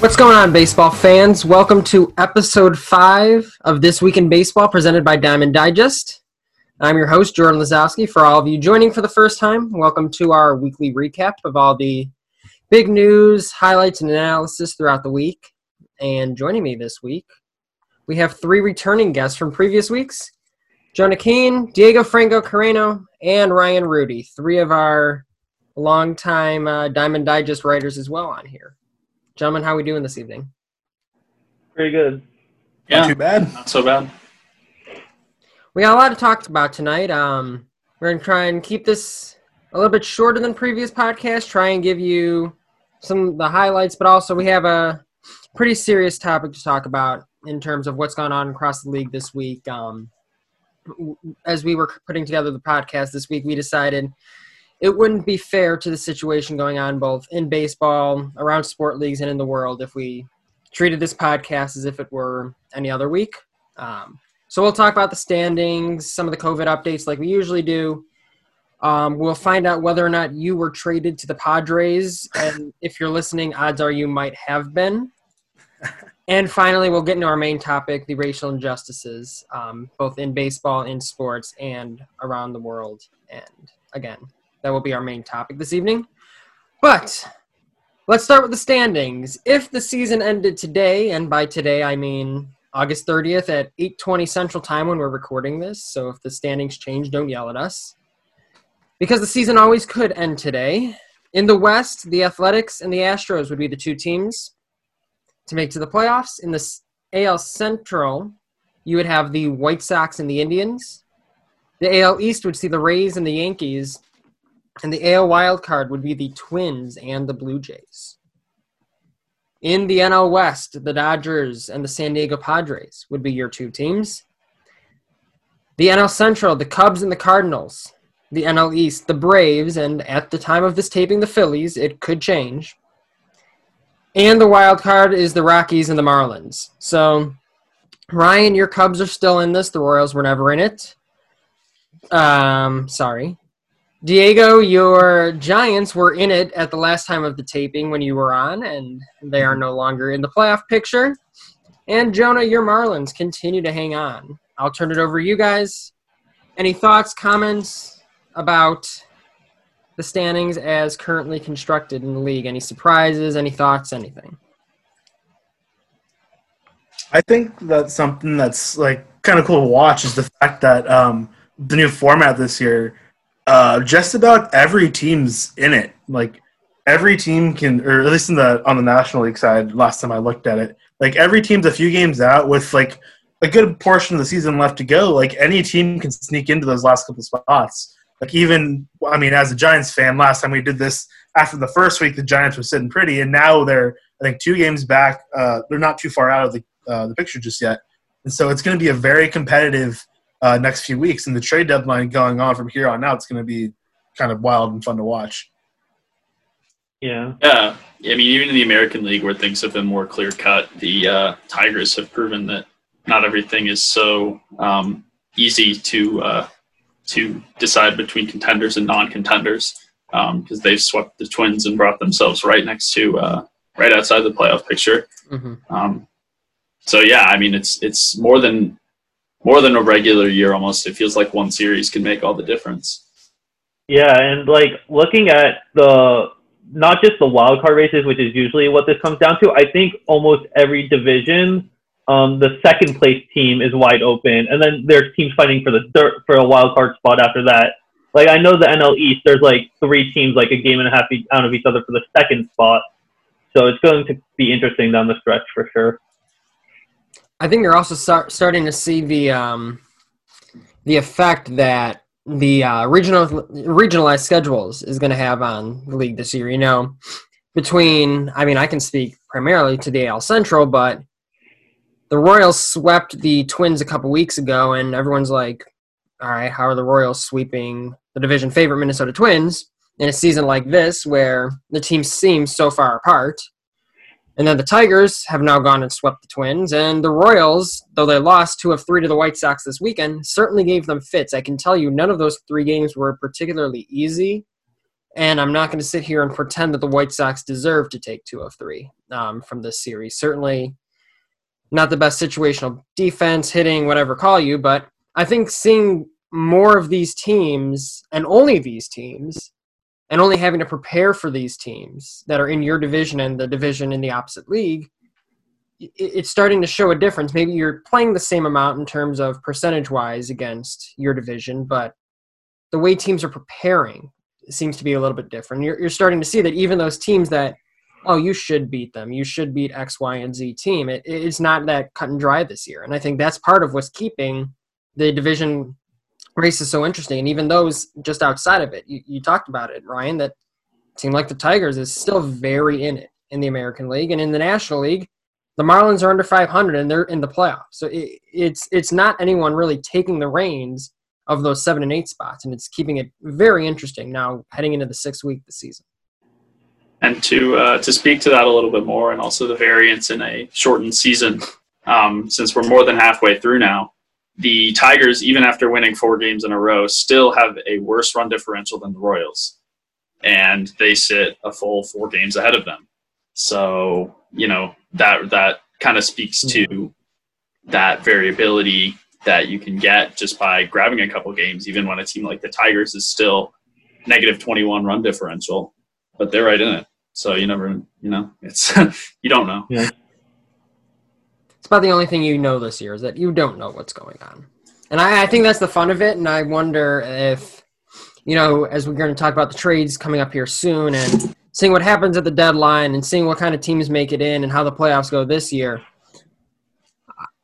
What's going on, baseball fans? Welcome to episode five of This Week in Baseball presented by Diamond Digest. I'm your host, Jordan Lazowski. For all of you joining for the first time, welcome to our weekly recap of all the big news, highlights, and analysis throughout the week. And joining me this week, we have three returning guests from previous weeks Jonah Keene, Diego Franco Carreno, and Ryan Rudy, three of our longtime uh, Diamond Digest writers as well on here. Gentlemen, how are we doing this evening? Pretty good. Yeah, Not too bad. not so bad. We got a lot to talk about tonight. Um, we're gonna try and keep this a little bit shorter than previous podcasts. Try and give you some of the highlights, but also we have a pretty serious topic to talk about in terms of what's gone on across the league this week. Um, as we were putting together the podcast this week, we decided it wouldn't be fair to the situation going on both in baseball, around sport leagues, and in the world if we treated this podcast as if it were any other week. Um, so we'll talk about the standings, some of the COVID updates like we usually do. Um, we'll find out whether or not you were traded to the Padres, and if you're listening, odds are you might have been. And finally, we'll get into our main topic: the racial injustices, um, both in baseball, in sports, and around the world. And again, that will be our main topic this evening. But let's start with the standings. If the season ended today, and by today I mean August 30th at 8:20 Central Time when we're recording this, so if the standings change, don't yell at us. Because the season always could end today. In the West, the Athletics and the Astros would be the two teams to make to the playoffs. In the AL Central, you would have the White Sox and the Indians. The AL East would see the Rays and the Yankees, and the AL wild card would be the Twins and the Blue Jays. In the NL West, the Dodgers and the San Diego Padres would be your two teams. The NL Central, the Cubs and the Cardinals. The NL East, the Braves, and at the time of this taping, the Phillies. It could change. And the wild card is the Rockies and the Marlins. So, Ryan, your Cubs are still in this. The Royals were never in it. Um, sorry. Diego, your Giants were in it at the last time of the taping when you were on, and they are no longer in the playoff picture. And Jonah, your Marlins continue to hang on. I'll turn it over to you guys. Any thoughts, comments about the standings as currently constructed in the league? Any surprises, any thoughts, anything? I think that's something that's like kind of cool to watch is the fact that um, the new format this year, uh, just about every team's in it. Like every team can, or at least in the on the National League side, last time I looked at it, like every team's a few games out with like a good portion of the season left to go. Like any team can sneak into those last couple spots. Like even, I mean, as a Giants fan, last time we did this after the first week, the Giants were sitting pretty, and now they're I think two games back. Uh, they're not too far out of the uh, the picture just yet, and so it's going to be a very competitive uh, next few weeks. And the trade deadline going on from here on out, it's going to be kind of wild and fun to watch. Yeah. Yeah, I mean, even in the American League, where things have been more clear cut, the uh, Tigers have proven that not everything is so um, easy to uh, to decide between contenders and non-contenders because they've swept the Twins and brought themselves right next to uh, right outside the playoff picture. Mm-hmm. Um, so yeah, I mean, it's it's more than more than a regular year. Almost, it feels like one series can make all the difference. Yeah, and like looking at the not just the wild card races, which is usually what this comes down to. I think almost every division, um, the second place team is wide open, and then there's teams fighting for the third for a wild card spot after that. Like I know the NL East, there's like three teams like a game and a half out of each other for the second spot. So it's going to be interesting down the stretch for sure. I think you're also start, starting to see the um, the effect that the uh, regional regionalized schedules is going to have on the league this year. You know, between I mean, I can speak primarily to the AL Central, but the Royals swept the Twins a couple weeks ago, and everyone's like, "All right, how are the Royals sweeping the division favorite Minnesota Twins in a season like this, where the teams seem so far apart?" And then the Tigers have now gone and swept the Twins, and the Royals, though they lost two of three to the White Sox this weekend, certainly gave them fits. I can tell you, none of those three games were particularly easy. And I'm not going to sit here and pretend that the White Sox deserve to take two of three um, from this series. Certainly not the best situational defense, hitting, whatever call you, but I think seeing more of these teams and only these teams and only having to prepare for these teams that are in your division and the division in the opposite league it's starting to show a difference. Maybe you're playing the same amount in terms of percentage wise against your division but the way teams are preparing seems to be a little bit different. You're, you're starting to see that even those teams that oh you should beat them you should beat x y and z team it, it's not that cut and dry this year. And i think that's part of what's keeping the division race is so interesting. And even those just outside of it, you, you talked about it, Ryan, that team like the Tigers is still very in it in the American League. And in the National League, the Marlins are under 500 and they're in the playoffs. So it, it's it's not anyone really taking the reins of those seven and eight spots, and it's keeping it very interesting now heading into the sixth week of the season. And to uh, to speak to that a little bit more, and also the variance in a shortened season, um, since we're more than halfway through now, the Tigers, even after winning four games in a row, still have a worse run differential than the Royals. And they sit a full four games ahead of them. So, you know, that that kind of speaks to mm-hmm. that variability that you can get just by grabbing a couple games, even when a team like the Tigers is still negative 21 run differential, but they're right in it. So you never, you know, it's, you don't know. Yeah about the only thing you know this year is that you don't know what's going on. And I, I think that's the fun of it. And I wonder if, you know, as we're going to talk about the trades coming up here soon and seeing what happens at the deadline and seeing what kind of teams make it in and how the playoffs go this year.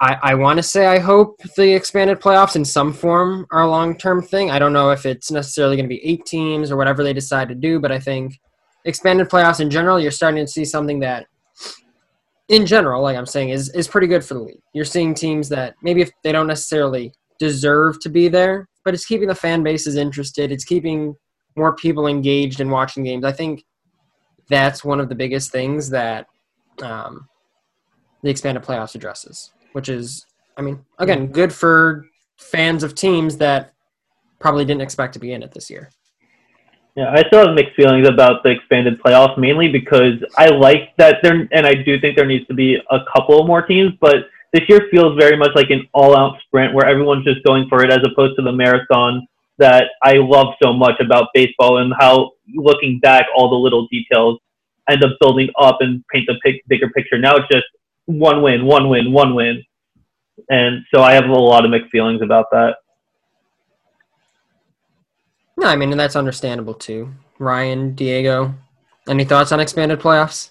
I, I want to say I hope the expanded playoffs in some form are a long term thing. I don't know if it's necessarily going to be eight teams or whatever they decide to do, but I think expanded playoffs in general, you're starting to see something that in general, like I'm saying, is is pretty good for the league. You're seeing teams that maybe if they don't necessarily deserve to be there, but it's keeping the fan bases interested. It's keeping more people engaged in watching games. I think that's one of the biggest things that um, the expanded playoffs addresses, which is, I mean, again, good for fans of teams that probably didn't expect to be in it this year. Yeah, I still have mixed feelings about the expanded playoffs, mainly because I like that there, and I do think there needs to be a couple more teams, but this year feels very much like an all-out sprint where everyone's just going for it, as opposed to the marathon that I love so much about baseball and how, looking back, all the little details end up building up and paint the bigger picture. Now it's just one win, one win, one win, and so I have a lot of mixed feelings about that. No, I mean that's understandable too. Ryan, Diego, any thoughts on expanded playoffs?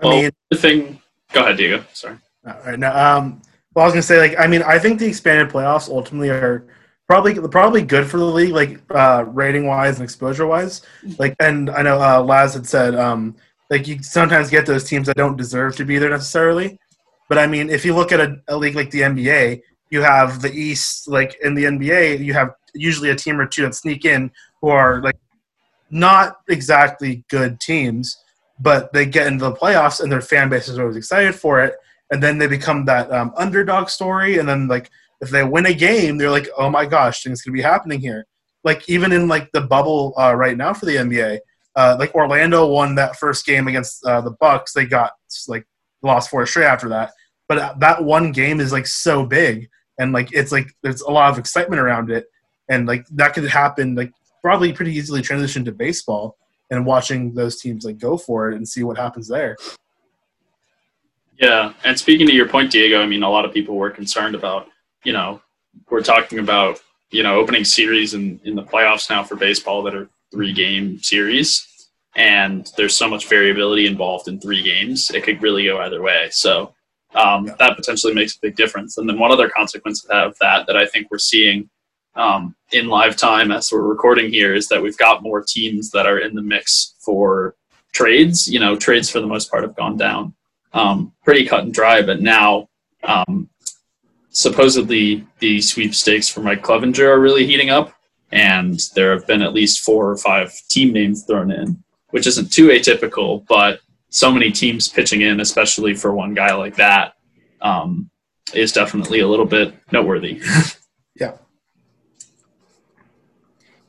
I mean, the thing. Go ahead, Diego. Sorry. All right. Now, um, well, I was gonna say, like, I mean, I think the expanded playoffs ultimately are probably probably good for the league, like uh, rating wise and exposure wise. Like, and I know uh, Laz had said, um, like, you sometimes get those teams that don't deserve to be there necessarily. But I mean, if you look at a, a league like the NBA, you have the East, like in the NBA, you have usually a team or two that sneak in who are like not exactly good teams, but they get into the playoffs and their fan base is always excited for it. And then they become that um, underdog story. And then like if they win a game, they're like, oh my gosh, things could be happening here. Like even in like the bubble uh, right now for the NBA, uh, like Orlando won that first game against uh, the Bucks. They got like lost four straight after that. But that one game is like so big, and like it's like there's a lot of excitement around it and like that could happen like probably pretty easily transition to baseball and watching those teams like go for it and see what happens there. Yeah, and speaking to your point, Diego, I mean, a lot of people were concerned about, you know, we're talking about, you know, opening series in, in the playoffs now for baseball that are three game series. And there's so much variability involved in three games. It could really go either way. So um, yeah. that potentially makes a big difference. And then one other consequence of that that I think we're seeing um, in live time as we're recording here is that we've got more teams that are in the mix for trades. You know, trades for the most part have gone down um, pretty cut and dry, but now um, supposedly the sweepstakes for Mike Clevinger are really heating up, and there have been at least four or five team names thrown in, which isn't too atypical, but so many teams pitching in, especially for one guy like that, um, is definitely a little bit noteworthy. yeah.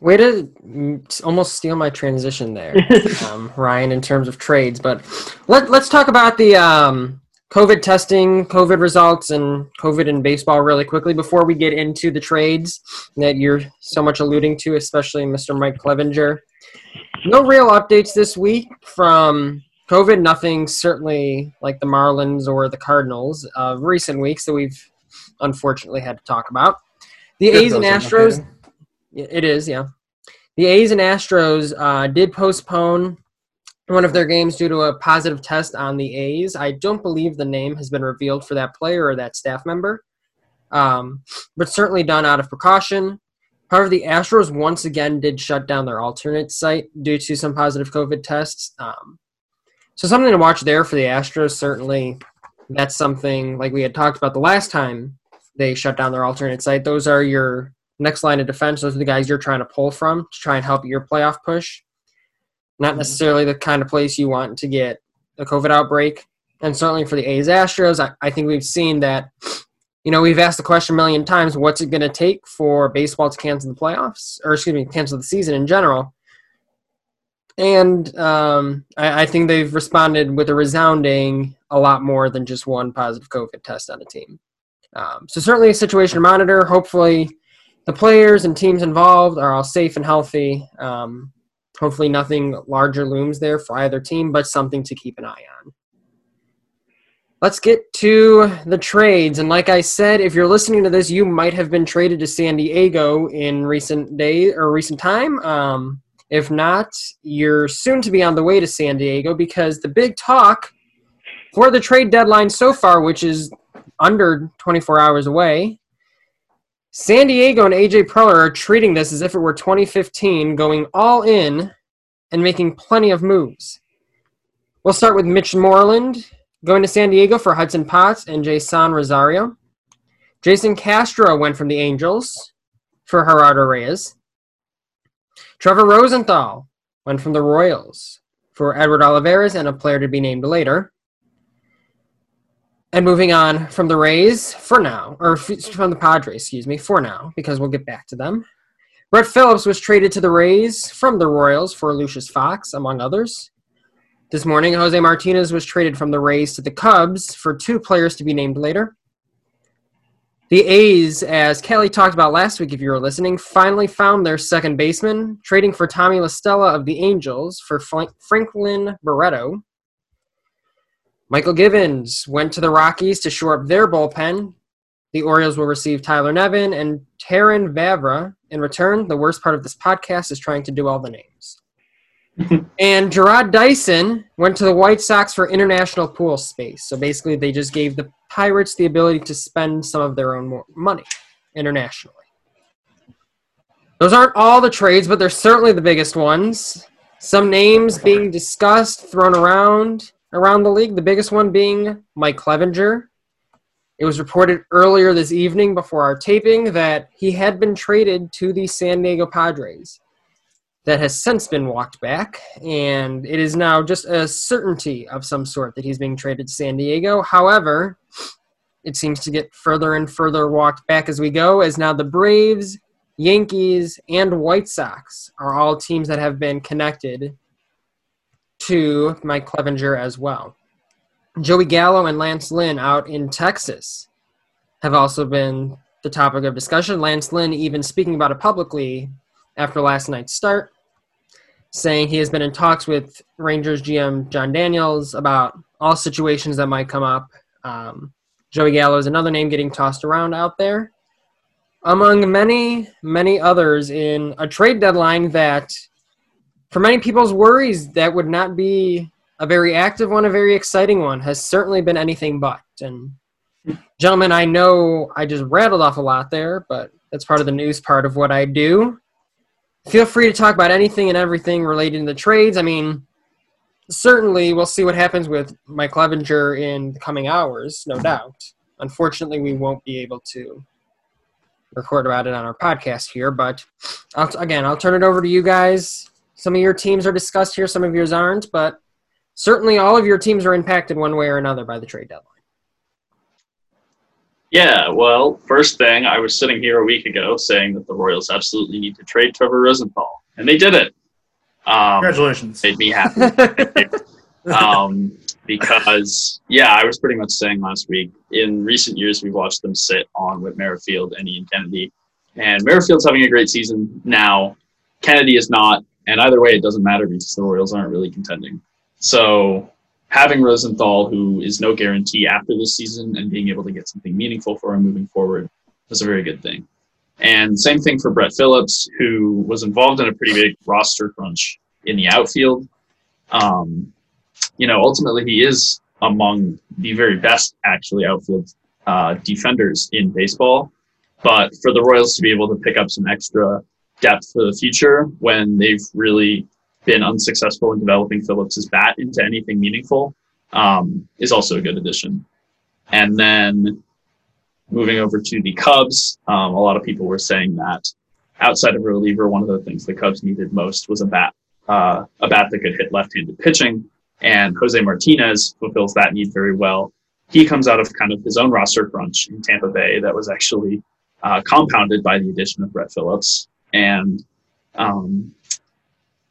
Way to almost steal my transition there, um, Ryan, in terms of trades. But let, let's talk about the um, COVID testing, COVID results, and COVID in baseball really quickly before we get into the trades that you're so much alluding to, especially Mr. Mike Clevinger. No real updates this week from COVID. Nothing certainly like the Marlins or the Cardinals of recent weeks that we've unfortunately had to talk about. The A's and Astros. It is, yeah. The A's and Astros uh, did postpone one of their games due to a positive test on the A's. I don't believe the name has been revealed for that player or that staff member, um, but certainly done out of precaution. However, the Astros once again did shut down their alternate site due to some positive COVID tests. Um, so something to watch there for the Astros. Certainly, that's something like we had talked about the last time they shut down their alternate site. Those are your next line of defense. Those are the guys you're trying to pull from to try and help your playoff push. Not mm-hmm. necessarily the kind of place you want to get a COVID outbreak. And certainly for the A's Astros, I, I think we've seen that, you know, we've asked the question a million times what's it going to take for baseball to cancel the playoffs, or excuse me, cancel the season in general? And um, I, I think they've responded with a resounding a lot more than just one positive COVID test on a team. Um, so certainly a situation to monitor. Hopefully, the players and teams involved are all safe and healthy. Um, hopefully, nothing larger looms there for either team, but something to keep an eye on. Let's get to the trades. And like I said, if you're listening to this, you might have been traded to San Diego in recent days or recent time. Um, if not, you're soon to be on the way to San Diego because the big talk for the trade deadline so far, which is under 24 hours away, San Diego and AJ Preller are treating this as if it were 2015, going all in and making plenty of moves. We'll start with Mitch Moreland going to San Diego for Hudson Potts and Jeisson Rosario. Jason Castro went from the Angels for Gerardo Reyes. Trevor Rosenthal went from the Royals for Edward Olivares and a player to be named later. And moving on from the Rays for now, or from the Padres, excuse me, for now, because we'll get back to them. Brett Phillips was traded to the Rays from the Royals for Lucius Fox, among others. This morning, Jose Martinez was traded from the Rays to the Cubs for two players to be named later. The A's, as Kelly talked about last week, if you were listening, finally found their second baseman, trading for Tommy La Stella of the Angels for Franklin Barreto. Mychal Givens went to the Rockies to shore up their bullpen. The Orioles will receive Tyler Nevin and Terrin Vavra. In return, the worst part of this podcast is trying to do all the names. and Jarrod Dyson went to the White Sox for international pool space. So basically, they just gave the Pirates the ability to spend some of their own money internationally. Those aren't all the trades, but they're certainly the biggest ones. Some names being discussed, thrown around around the league. The biggest one being Mike Clevinger. It was reported earlier this evening before our taping that he had been traded to the San Diego Padres. That has since been walked back, and it is now just a certainty of some sort that he's being traded to San Diego. However, it seems to get further and further walked back as we go, as now the Braves, Yankees, and White Sox are all teams that have been connected to Mike Clevinger as well. Joey Gallo and Lance Lynn out in Texas have also been the topic of discussion. Lance Lynn even speaking about it publicly after last night's start, saying he has been in talks with Rangers GM Jon Daniels about all situations that might come up. Um, Joey Gallo is another name getting tossed around out there, among many, many others in a trade deadline that, for many people's worries, that would not be a very active one, a very exciting one, has certainly been anything but. And, gentlemen, I know I just rattled off a lot there, but that's part of the news part of what I do. Feel free to talk about anything and everything related to the trades. I mean, certainly we'll see what happens with Mike Clevinger in the coming hours, no doubt. Unfortunately, we won't be able to record about it on our podcast here, but I'll, again, I'll turn it over to you guys. Some of your teams are discussed here, some of yours aren't, but certainly all of your teams are impacted one way or another by the trade deadline. Yeah, well, first thing, I was sitting here a week ago saying that the Royals absolutely need to trade Trevor Rosenthal, and they did it. Um, Congratulations. made me happy. um, because, yeah, I was pretty much saying last week, in recent years, we've watched them sit on with Merrifield and Ian Kennedy. And Merrifield's having a great season now. Kennedy is not. And either way, it doesn't matter because the Royals aren't really contending. So having Rosenthal, who is no guarantee after this season, and being able to get something meaningful for him moving forward was a very good thing. And same thing for Brett Phillips, who was involved in a pretty big roster crunch in the outfield. Um, you know, ultimately, he is among the very best, actually, outfield uh, defenders in baseball. But for the Royals to be able to pick up some extra depth for the future when they've really been unsuccessful in developing Phillips's bat into anything meaningful um, is also a good addition. And then moving over to the Cubs, um, a lot of people were saying that outside of reliever, one of the things the Cubs needed most was a bat, uh, a bat that could hit left-handed pitching. And Jose Martinez fulfills that need very well. He comes out of kind of his own roster crunch in Tampa Bay that was actually uh, compounded by the addition of Brett Phillips. And um,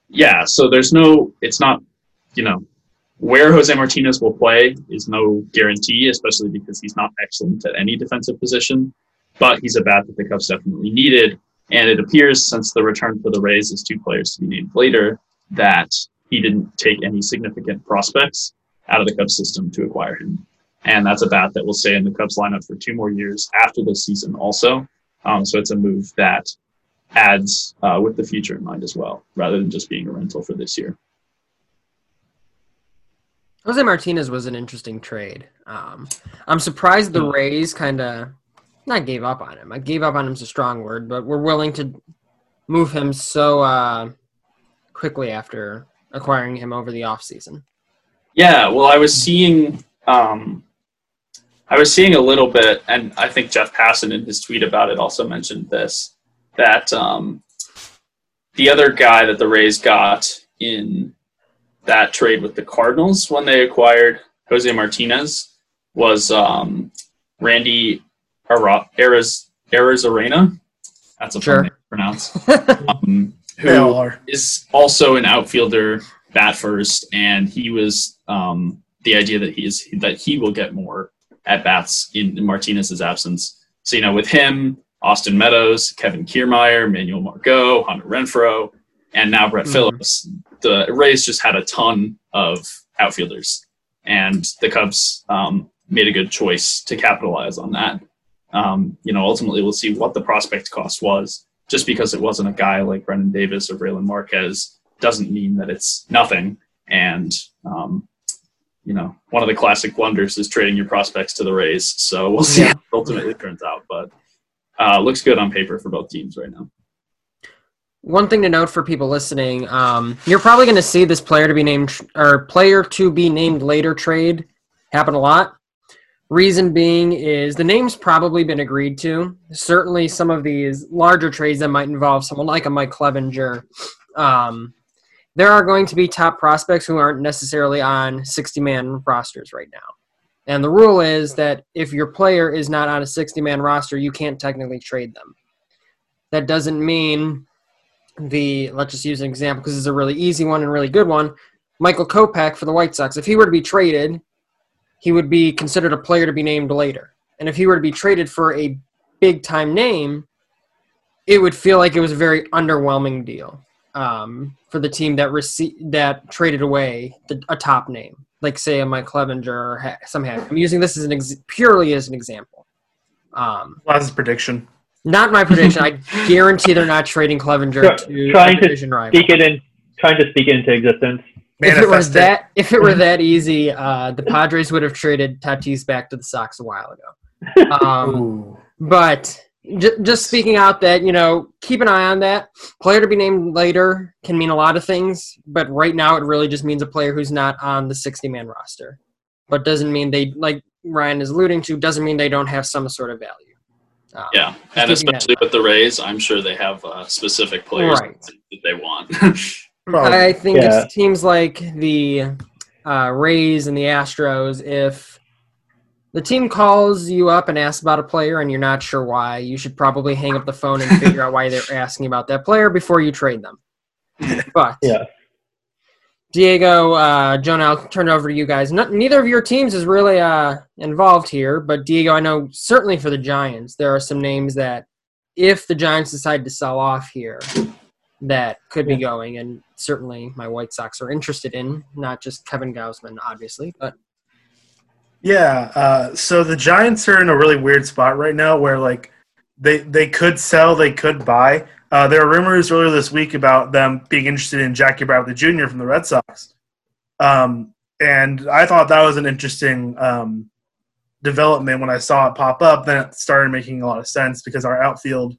yeah, so there's no, it's not, you know, where Jose Martinez will play is no guarantee, especially because he's not excellent at any defensive position. But he's a bat that the Cubs definitely needed. And it appears, since the return for the Rays is two players to be named later, that he didn't take any significant prospects out of the Cubs system to acquire him. And that's a bat that will stay in the Cubs lineup for two more years after this season, also. Um, so it's a move that adds uh, with the future in mind as well, rather than just being a rental for this year. Jose Martinez was an interesting trade. Um, I'm surprised the Rays kind of not gave up on him. I gave up on him's a strong word, but we're willing to move him so uh, quickly after acquiring him over the offseason. Yeah, well, I was seeing, um, I was seeing a little bit, and I think Jeff Passan in his tweet about it also mentioned this that um, the other guy that the Rays got in that trade with the Cardinals when they acquired Jose Martinez was um, Randy Ara- Araz- Arozarena. That's a Sure. fun name to pronounce. Um, They all are. is also an outfielder, bat first, and he was um, the idea that he is that he will get more at bats in Martinez's absence. So you know, with him, Austin Meadows, Kevin Kiermaier, Manuel Margot, Hunter Renfroe, and now Brett Mhm. Phillips, the Rays just had a ton of outfielders, and the Cubs um, made a good choice to capitalize on that. Um, you know, ultimately, we'll see what the prospect cost was. Just because it wasn't a guy like Brennen Davis or Brailyn Marquez doesn't mean that it's nothing. And um, you know, one of the classic wonders is trading your prospects to the Rays. So we'll see Yeah. how it ultimately turns out, but uh, looks good on paper for both teams right now. One thing to note for people listening, um, you're probably going to see this player to be named or player to be named later trade happen a lot. Reason being is the name's probably been agreed to. Certainly, some of these larger trades that might involve someone like a Mike Clevinger. Um, there are going to be top prospects who aren't necessarily on 60 man rosters right now. And the rule is that if your player is not on a 60 man roster, you can't technically trade them. That doesn't mean the let's just use an example because it's a really easy one and really good one. Michael Kopech for the White Sox. If he were to be traded, he would be considered a player to be named later. And if he were to be traded for a big time name, it would feel like it was a very underwhelming deal um, for the team that rece- that traded away the, a top name, like say a Mike Clevinger or ha- some have. I'm using this as an ex- purely as an example. Um, Laz's prediction. not my prediction. I guarantee they're not trading Clevinger Try- to trying a to division rival. Speak it in, trying to speak it into existence. If it was that, if it were that easy, uh, the Padres would have traded Tatis back to the Sox a while ago. Um, but j- just speaking out that you know, keep an eye on that. Player to be named later can mean a lot of things, but right now it really just means a player who's not on the 60-man roster. But doesn't mean they, like Ryan is alluding to, doesn't mean they don't have some sort of value. Um, Yeah, and keeping that in especially with the Rays, I'm sure they have uh, specific players Right. that they want. I think Yeah. it's teams like the uh, Rays and the Astros. If the team calls you up and asks about a player and you're not sure why, you should probably hang up the phone and figure out why they're asking about that player before you trade them. But Yeah. Diego, uh, Jonah, I'll turn it over to you guys. Not, neither of your teams is really uh, involved here, but Diego, I know certainly for the Giants, there are some names that, if the Giants decide to sell off here, that could be going, and certainly my White Sox are interested in, not just Kevin Gausman, obviously, but Yeah, uh, so the Giants are in a really weird spot right now where like they they could sell, they could buy. Uh, there are rumors earlier this week about them being interested in Jackie Bradley Jr. from the Red Sox, um, and I thought that was an interesting um, development when I saw it pop up. Then it started making a lot of sense because our outfield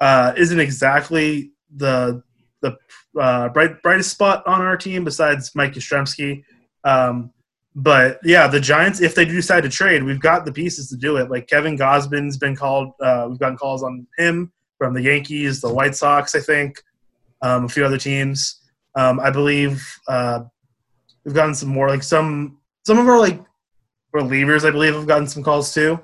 uh, isn't exactly the the uh, bright, brightest spot on our team besides Mike Yastrzemski. Um, but yeah, the Giants, if they do decide to trade, we've got the pieces to do it. Like Kevin Gausman's been called. Uh, we've gotten calls on him from the Yankees, the White Sox, I think, um, a few other teams. Um, I believe uh, we've gotten some more. Like some some of our like relievers, I believe, have gotten some calls too.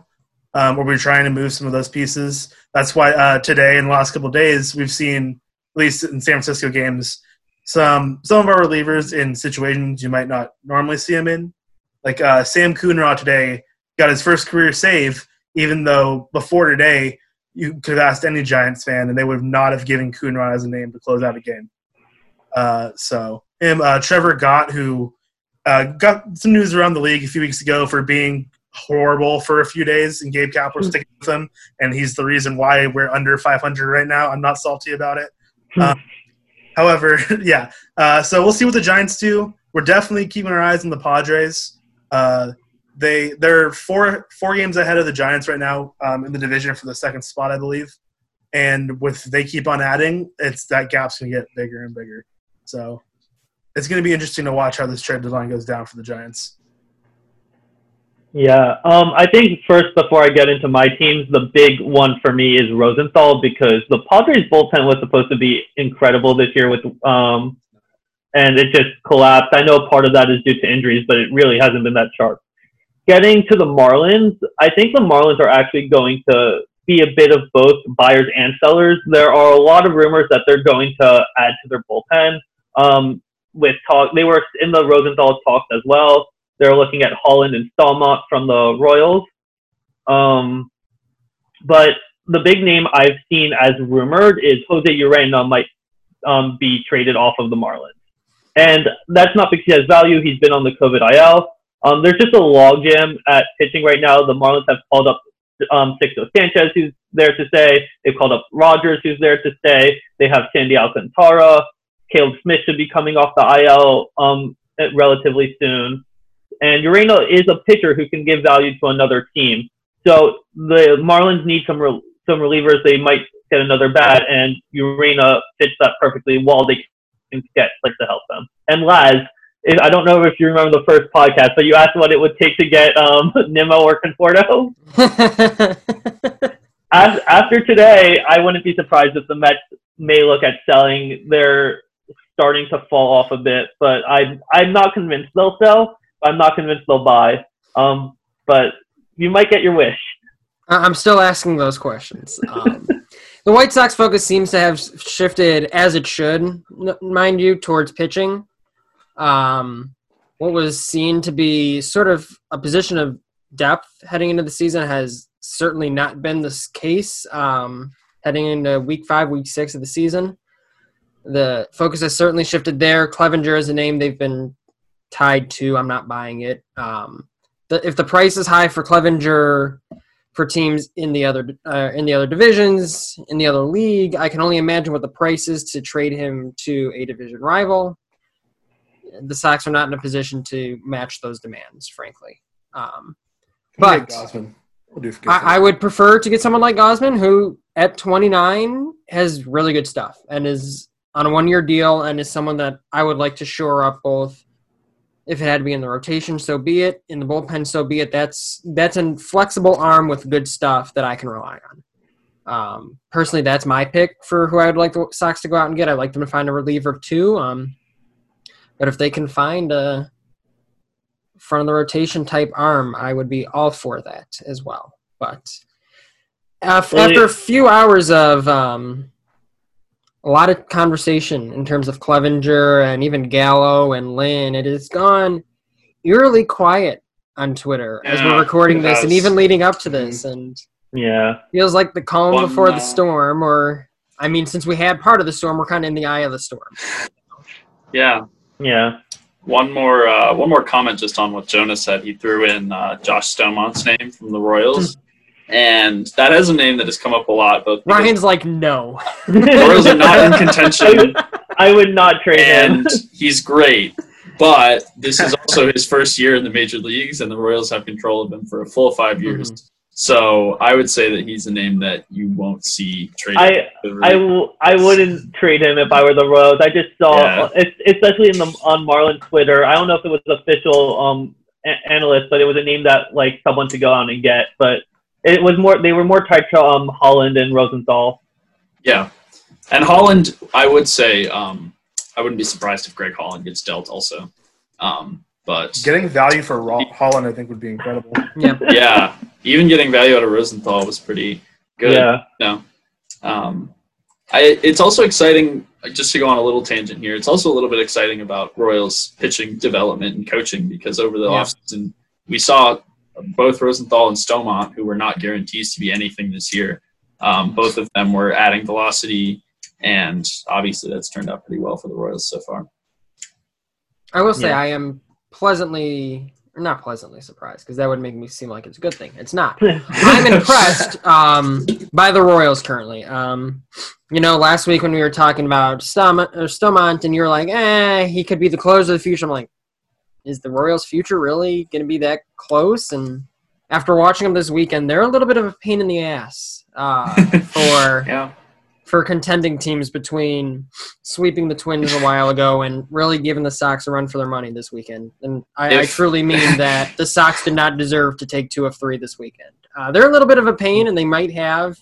Um, where we're trying to move some of those pieces. That's why uh, today, in the last couple days, we've seen, at least in San Francisco games, some some of our relievers in situations you might not normally see them in. Like uh, Sam Coonrod today got his first career save, even though before today you could have asked any Giants fan and they would not have given Coonrod as a name to close out a game. Uh, so him, uh, Trevor Gott, who uh, got some news around the league a few weeks ago for being horrible for a few days, and Gabe Kapler sticking with him, and he's the reason why we're under 500 right now. I'm not salty about it. Um, however, yeah. Uh, so we'll see what the Giants do. We're definitely keeping our eyes on the Padres. Uh, they they're four four games ahead of the Giants right now um, in the division for the second spot, I believe. And with they keep on adding, it's that gap's gonna get bigger and bigger. So it's gonna be interesting to watch how this trade deadline goes down for the Giants. Yeah, um, I think first before I get into my teams, the big one for me is Rosenthal because the Padres bullpen was supposed to be incredible this year with, um, and it just collapsed. I know part of that is due to injuries, but it really hasn't been that sharp. Getting to the Marlins, I think the Marlins are actually going to be a bit of both buyers and sellers. There are a lot of rumors that they're going to add to their bullpen. Um, with talk, they were in the Rosenthal talks as well. They're looking at Holland and Staumont from the Royals. Um, but the big name I've seen as rumored is Jose Urena might um, be traded off of the Marlins. And that's not because he has value. He's been on the COVID IL. Um, there's just a logjam at pitching right now. The Marlins have called up um, Sixto Sanchez, who's there to stay. They've called up Rogers, who's there to stay. They have Sandy Alcantara. Caleb Smith should be coming off the IL um, relatively soon. And Urena is a pitcher who can give value to another team. So the Marlins need some re- some relievers. They might get another bat, and Urena fits that perfectly while they can get like to help them. And Laz, if, I don't know if you remember the first podcast, but you asked what it would take to get um, Nimmo or Conforto. As, after today, I wouldn't be surprised if the Mets may look at selling. They're starting to fall off a bit, but I'm I'm not convinced they'll sell. I'm not convinced they'll buy. Um, but you might get your wish. I'm still asking those questions. Um, the White Sox focus seems to have shifted, as it should, mind you, towards pitching. Um, what was seen to be sort of a position of depth heading into the season has certainly not been this case um, heading into week five, week six of the season. The focus has certainly shifted there. Clevinger is a name they've been tied to. I'm not buying it. Um, the, if the price is high for Clevinger for teams in the other uh, in the other divisions in the other league, I can only imagine what the price is to trade him to a division rival. The Sox are not in a position to match those demands, frankly. Um, But-. We'll I, I would prefer to get someone like Gausman, who at 29 has really good stuff and is on a one-year deal, and is someone that I would like to shore up both. If it had to be in the rotation, so be it. In the bullpen, so be it. That's that's a flexible arm with good stuff that I can rely on. Um, personally, that's my pick for who I would like the Sox to go out and get. I'd like them to find a reliever too. Um, but if they can find a front of the rotation type arm, I would be all for that as well. But af- Well, after a few hours of um, a lot of conversation in terms of Clevinger and even Gallo and Lynn, it has gone eerily quiet on Twitter as we're recording this, and even leading up to this, and Yeah. feels like the calm One, before the storm. Or, I mean, since we had part of the storm, we're kind of in the eye of the storm. Yeah. Yeah. One more uh, one more comment just on what Jonah said. He threw in uh, Josh Staumont's name from the Royals, and that is a name that has come up a lot. Both because Ryan's like, no. the Royals are not in contention, I would not trade him. and he's great. But this is also his first year in the major leagues, and the Royals have control of him for a full five years. Mm-hmm. So I would say that he's a name that you won't see traded. I I, w- I wouldn't trade him if I were the Royals. I just saw, Yeah. especially in the on Marlin Twitter. I don't know if it was official um a- analyst, but it was a name that like someone to go out and get. But it was more they were more tied to um Holland and Rosenthal. Yeah, and Holland, I would say, um, I wouldn't be surprised if Greg Holland gets dealt also. Um, but Getting value for Ro- Holland, I think, would be incredible. Yeah. yeah, even getting value out of Rosenthal was pretty good. Yeah, No, um, I. It's also exciting. Just to go on a little tangent here, it's also a little bit exciting about Royals pitching development and coaching because over the Yeah. offseason we saw both Rosenthal and Staumont, who were not guarantees to be anything this year. Um, both of them were adding velocity, and obviously that's turned out pretty well for the Royals so far. I will say Yeah. I am pleasantly, not pleasantly surprised, because that would make me seem like it's a good thing. It's not. I'm impressed um, by the Royals currently. Um, you know, last week when we were talking about Staumont, Staumont and you were like, eh, he could be the closer of the future. I'm like, is the Royals' future really going to be that close? And after watching them this weekend, they're a little bit of a pain in the ass uh, for Yeah, for contending teams between sweeping the Twins a while ago and really giving the Sox a run for their money this weekend. And I, I truly mean that the Sox did not deserve to take two of three this weekend. Uh, they're a little bit of a pain, and they might have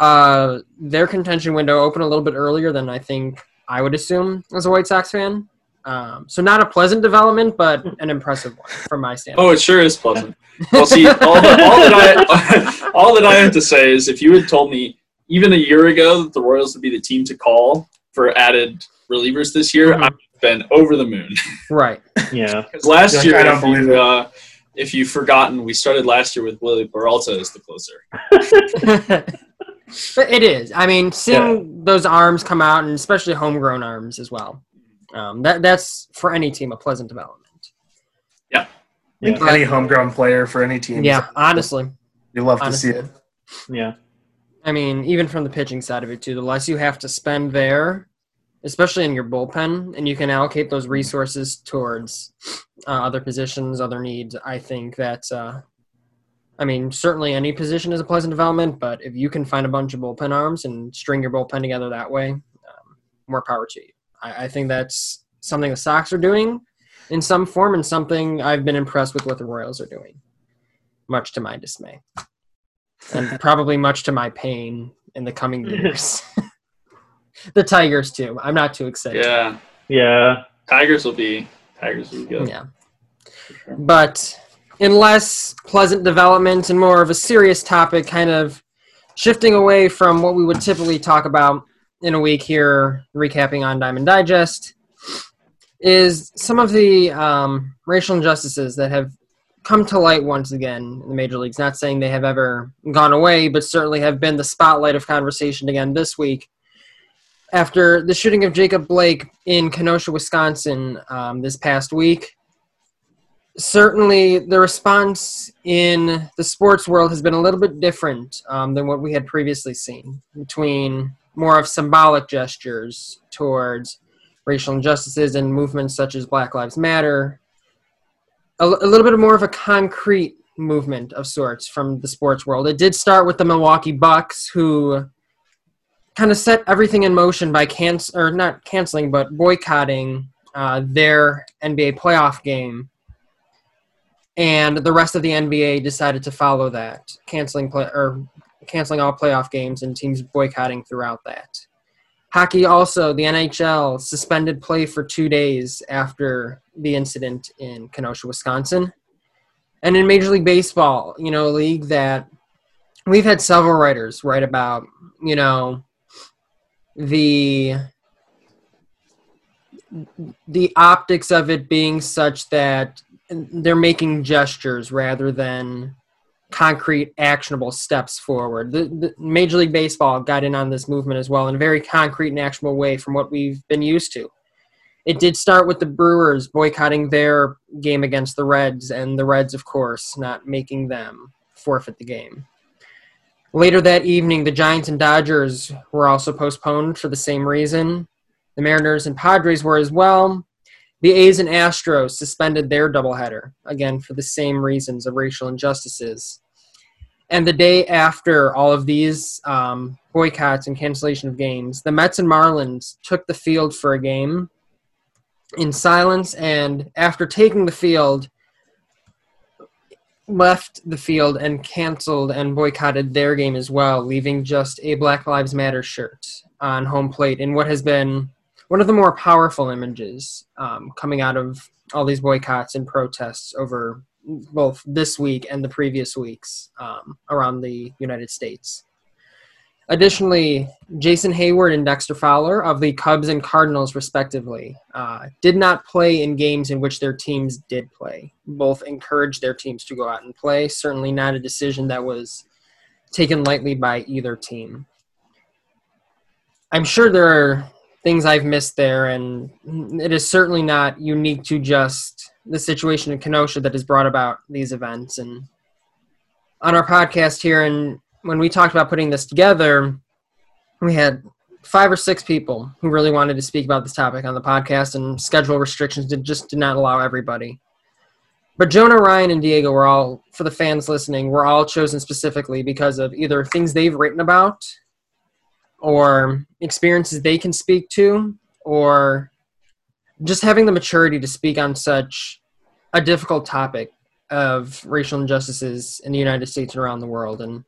uh, their contention window open a little bit earlier than I think I would assume as a White Sox fan. Um, so not a pleasant development, but an impressive one from my standpoint. Oh, it sure is pleasant. Well, see, all, the, all that I all that I have to say is, if you had told me even a year ago that the Royals would be the team to call for added relievers this year, Mhm. I've been over the moon. Right. yeah. Because last Like, year, I don't if, believe you, uh, if you've forgotten, we started last year with Wily Peralta as the closer. but it is. I mean, seeing those arms come out, and especially homegrown arms as well. Um, that that's for any team a pleasant development. I think Yeah. any homegrown player for any team. Yeah, honestly. You love to see it. Yeah. I mean, even from the pitching side of it too, the less you have to spend there, especially in your bullpen, and you can allocate those resources towards uh, other positions, other needs. I think that, uh, I mean, certainly any position is a pleasant development, but if you can find a bunch of bullpen arms and string your bullpen together that way, um, more power to you. I, I think that's something the Sox are doing in some form, and something I've been impressed with what the Royals are doing, much to my dismay and probably much to my pain in the coming years. the Tigers too. I'm not too excited. Yeah, Yeah. Tigers will be Tigers will be good. Yeah. But in less pleasant development and more of a serious topic, kind of shifting away from what we would typically talk about in a week here, recapping on Diamond Digest, is some of the um, racial injustices that have come to light once again in the major leagues. Not saying they have ever gone away, but certainly have been the spotlight of conversation again this week. After the shooting of Jacob Blake in Kenosha, Wisconsin, um, this past week, certainly the response in the sports world has been a little bit different um, than what we had previously seen between more of symbolic gestures towards racial injustices and movements such as black lives matter. A, a little bit more of a concrete movement of sorts from the sports world. It did start with the milwaukee bucks who kind of set everything in motion by cancel or not canceling but boycotting uh, their nba playoff game. And the rest of the NBA decided to follow that, canceling play or canceling all playoff games and teams boycotting throughout that. Hockey also, the NHL suspended play for two days after the incident in Kenosha, Wisconsin. And in Major League Baseball, you know, a league that we've had several writers write about, you know, the the optics of it being such that they're making gestures rather than concrete, actionable steps forward. The, the, Major League Baseball got in on this movement as well in a very concrete and actionable way from what we've been used to. It did start with the Brewers boycotting their game against the Reds, and the Reds, of course, not making them forfeit the game. Later that evening, the Giants and Dodgers were also postponed for the same reason. The Mariners and Padres were as well. The A's and Astros suspended their doubleheader, again for the same reasons of racial injustices. And the day after all of these um, boycotts and cancellation of games, the Mets and Marlins took the field for a game in silence, and after taking the field, left the field and canceled and boycotted their game as well, leaving just a Black Lives Matter shirt on home plate in what has been one of the more powerful images um, coming out of all these boycotts and protests over both this week and the previous weeks um, around the United States. Additionally, Jason Heyward and Dexter Fowler of the Cubs and Cardinals, respectively, uh, did not play in games in which their teams did play. Both encouraged their teams to go out and play. Certainly not a decision that was taken lightly by either team. I'm sure there are things I've missed there, and it is certainly not unique to just the situation in Kenosha that has brought about these events. And on our podcast here, and when we talked about putting this together, we had five or six people who really wanted to speak about this topic on the podcast, and schedule restrictions did just did not allow everybody. But Jonah, Ryan, and Diego were all, for the fans listening, were all chosen specifically because of either things they've written about or experiences they can speak to or just having the maturity to speak on such a difficult topic of racial injustices in the United States and around the world. And,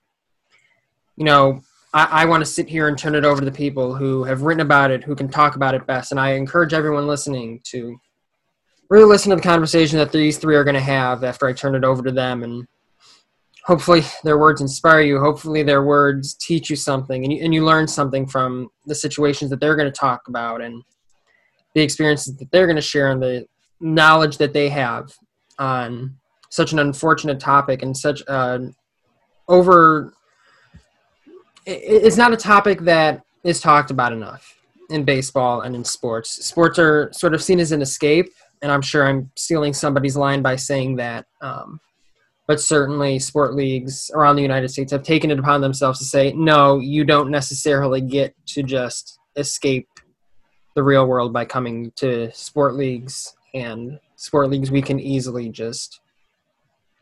you know, I, I want to sit here and turn it over to the people who have written about it, who can talk about it best. And I encourage everyone listening to really listen to the conversation that these three are going to have after I turn it over to them. And hopefully their words inspire you. Hopefully their words teach you something and you, and you learn something from the situations that they're going to talk about and the experiences that they're going to share and the knowledge that they have on such an unfortunate topic and such an over it's not a topic that is talked about enough in baseball and in sports. Sports are sort of seen as an escape and i'm sure i'm stealing somebody's line by saying that um, but certainly sport leagues around the united states have taken it upon themselves to say no you don't necessarily get to just escape the real world by coming to sport leagues and sport leagues we can easily just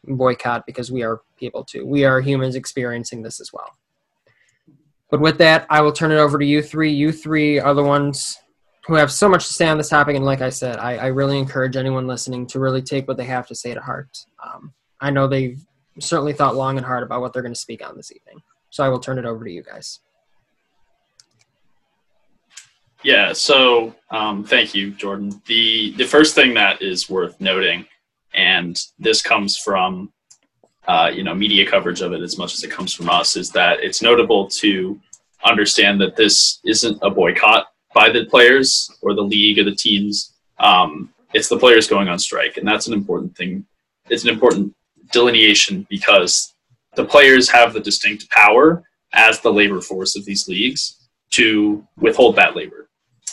boycott because we are people too. We are humans experiencing this as well. But with that, I will turn it over to you three. You three are the ones who have so much to say on this topic. And like I said, I, I really encourage anyone listening to really take what they have to say to heart. Um, I know they've certainly thought long and hard about what they're going to speak on this evening. So I will turn it over to you guys. Yeah. So um, thank you, Jordan. The the first thing that is worth noting, and this comes from uh, you know media coverage of it as much as it comes from us, is that it's notable to understand that this isn't a boycott by the players or the league or the teams. Um, it's the players going on strike, and that's an important thing. It's an important delineation because the players have the distinct power as the labor force of these leagues to withhold that labor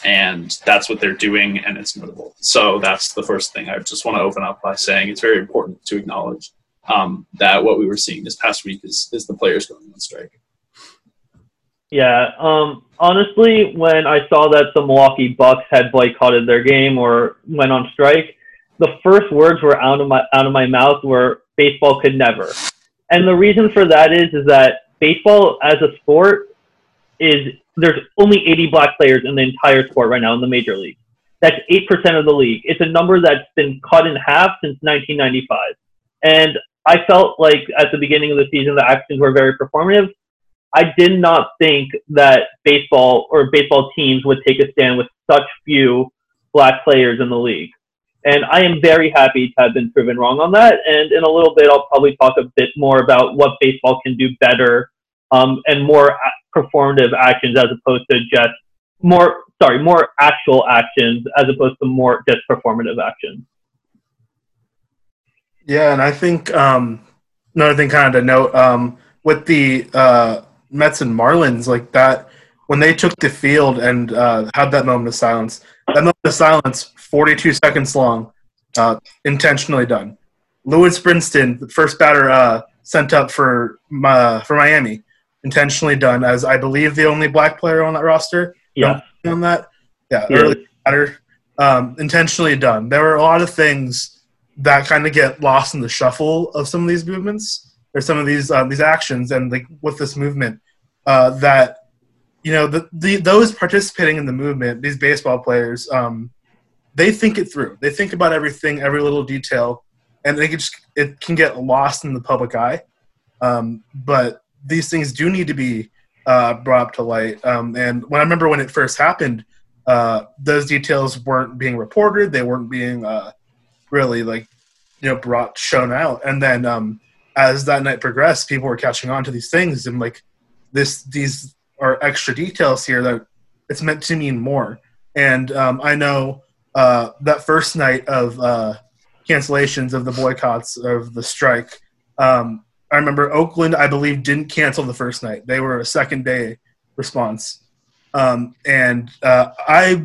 and that's what they're doing and it's notable. So that's the first thing i just want to open up by saying it's very important to acknowledge um, that what we were seeing this past week is, is the players going on strike. Yeah um, honestly when i saw that the milwaukee bucks had boycotted their game or went on strike the first words were out of my out of my mouth were baseball could never. And the reason for that is is that baseball as a sport is there's only 80 black players in the entire sport right now in the major league. That's 8% of the league. It's a number that's been cut in half since 1995. And I felt like at the beginning of the season, the actions were very performative. I did not think that baseball or baseball teams would take a stand with such few black players in the league. And I am very happy to have been proven wrong on that. And in a little bit, I'll probably talk a bit more about what baseball can do better um, and more performative actions as opposed to just more, sorry, more actual actions as opposed to more just performative actions. Yeah, and I think um, another thing kind of to note um, with the uh, Mets and Marlins, like that, when they took the field and uh, had that moment of silence, that moment of silence, 42 seconds long, uh, intentionally done. Lewis Brinson, the first batter uh, sent up for uh, for Miami, intentionally done, as I believe the only black player on that roster. Yeah. On that, yeah, early batter, um, intentionally done. There were a lot of things that kind of get lost in the shuffle of some of these movements or some of these uh, these actions, and like with this movement, uh, that you know the, the those participating in the movement, these baseball players, um, they think it through. They think about everything, every little detail, and they can just it can get lost in the public eye. Um, but these things do need to be uh, brought up to light. Um, and when I remember when it first happened, uh, those details weren't being reported. They weren't being uh, really like you know brought shown out. And then um, as that night progressed, people were catching on to these things and like this these are extra details here that it's meant to mean more. And um, I know uh, that first night of uh, cancellations of the boycotts of the strike. Um, I remember Oakland, I believe, didn't cancel the first night. They were a second day response. Um, and uh, I,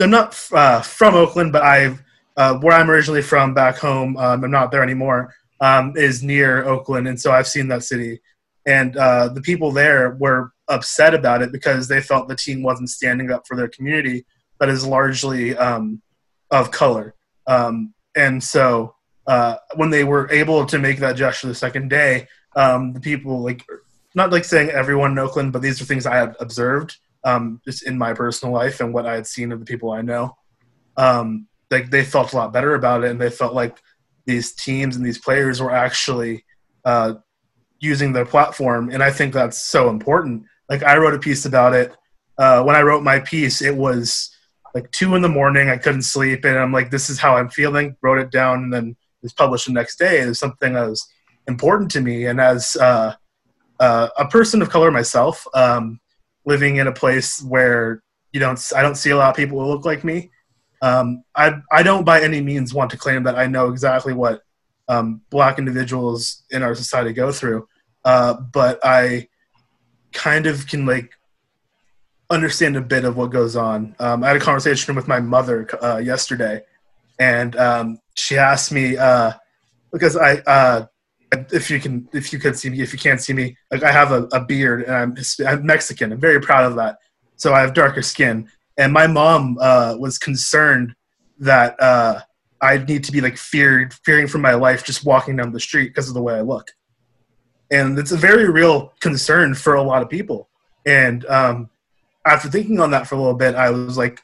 I'm not uh, from Oakland, but I've uh, where I'm originally from, back home. Um, I'm not there anymore. Um, is near Oakland, and so I've seen that city. And uh, the people there were upset about it because they felt the team wasn't standing up for their community that is largely um, of color. Um, and so uh, when they were able to make that gesture the second day, um, the people like not like saying everyone in Oakland, but these are things I had observed um, just in my personal life and what I had seen of the people I know. Um, like they felt a lot better about it, and they felt like these teams and these players were actually uh, using their platform, and I think that's so important. Like I wrote a piece about it. Uh, when I wrote my piece, it was like two in the morning. I couldn't sleep, and I'm like, "This is how I'm feeling." Wrote it down, and then was published the next day. Was something that was important to me, and as uh, uh, a person of color myself, um, living in a place where you don't, I don't see a lot of people who look like me. Um, I I don't by any means want to claim that I know exactly what um, black individuals in our society go through, uh, but I kind of can like understand a bit of what goes on. Um, I had a conversation with my mother uh, yesterday, and um, she asked me uh, because I, uh, if you can, if you could see me, if you can't see me, like I have a, a beard and I'm, I'm, Mexican. I'm very proud of that. So I have darker skin, and my mom uh, was concerned that uh, I need to be like feared, fearing for my life just walking down the street because of the way I look. And it's a very real concern for a lot of people. And um, after thinking on that for a little bit, I was like,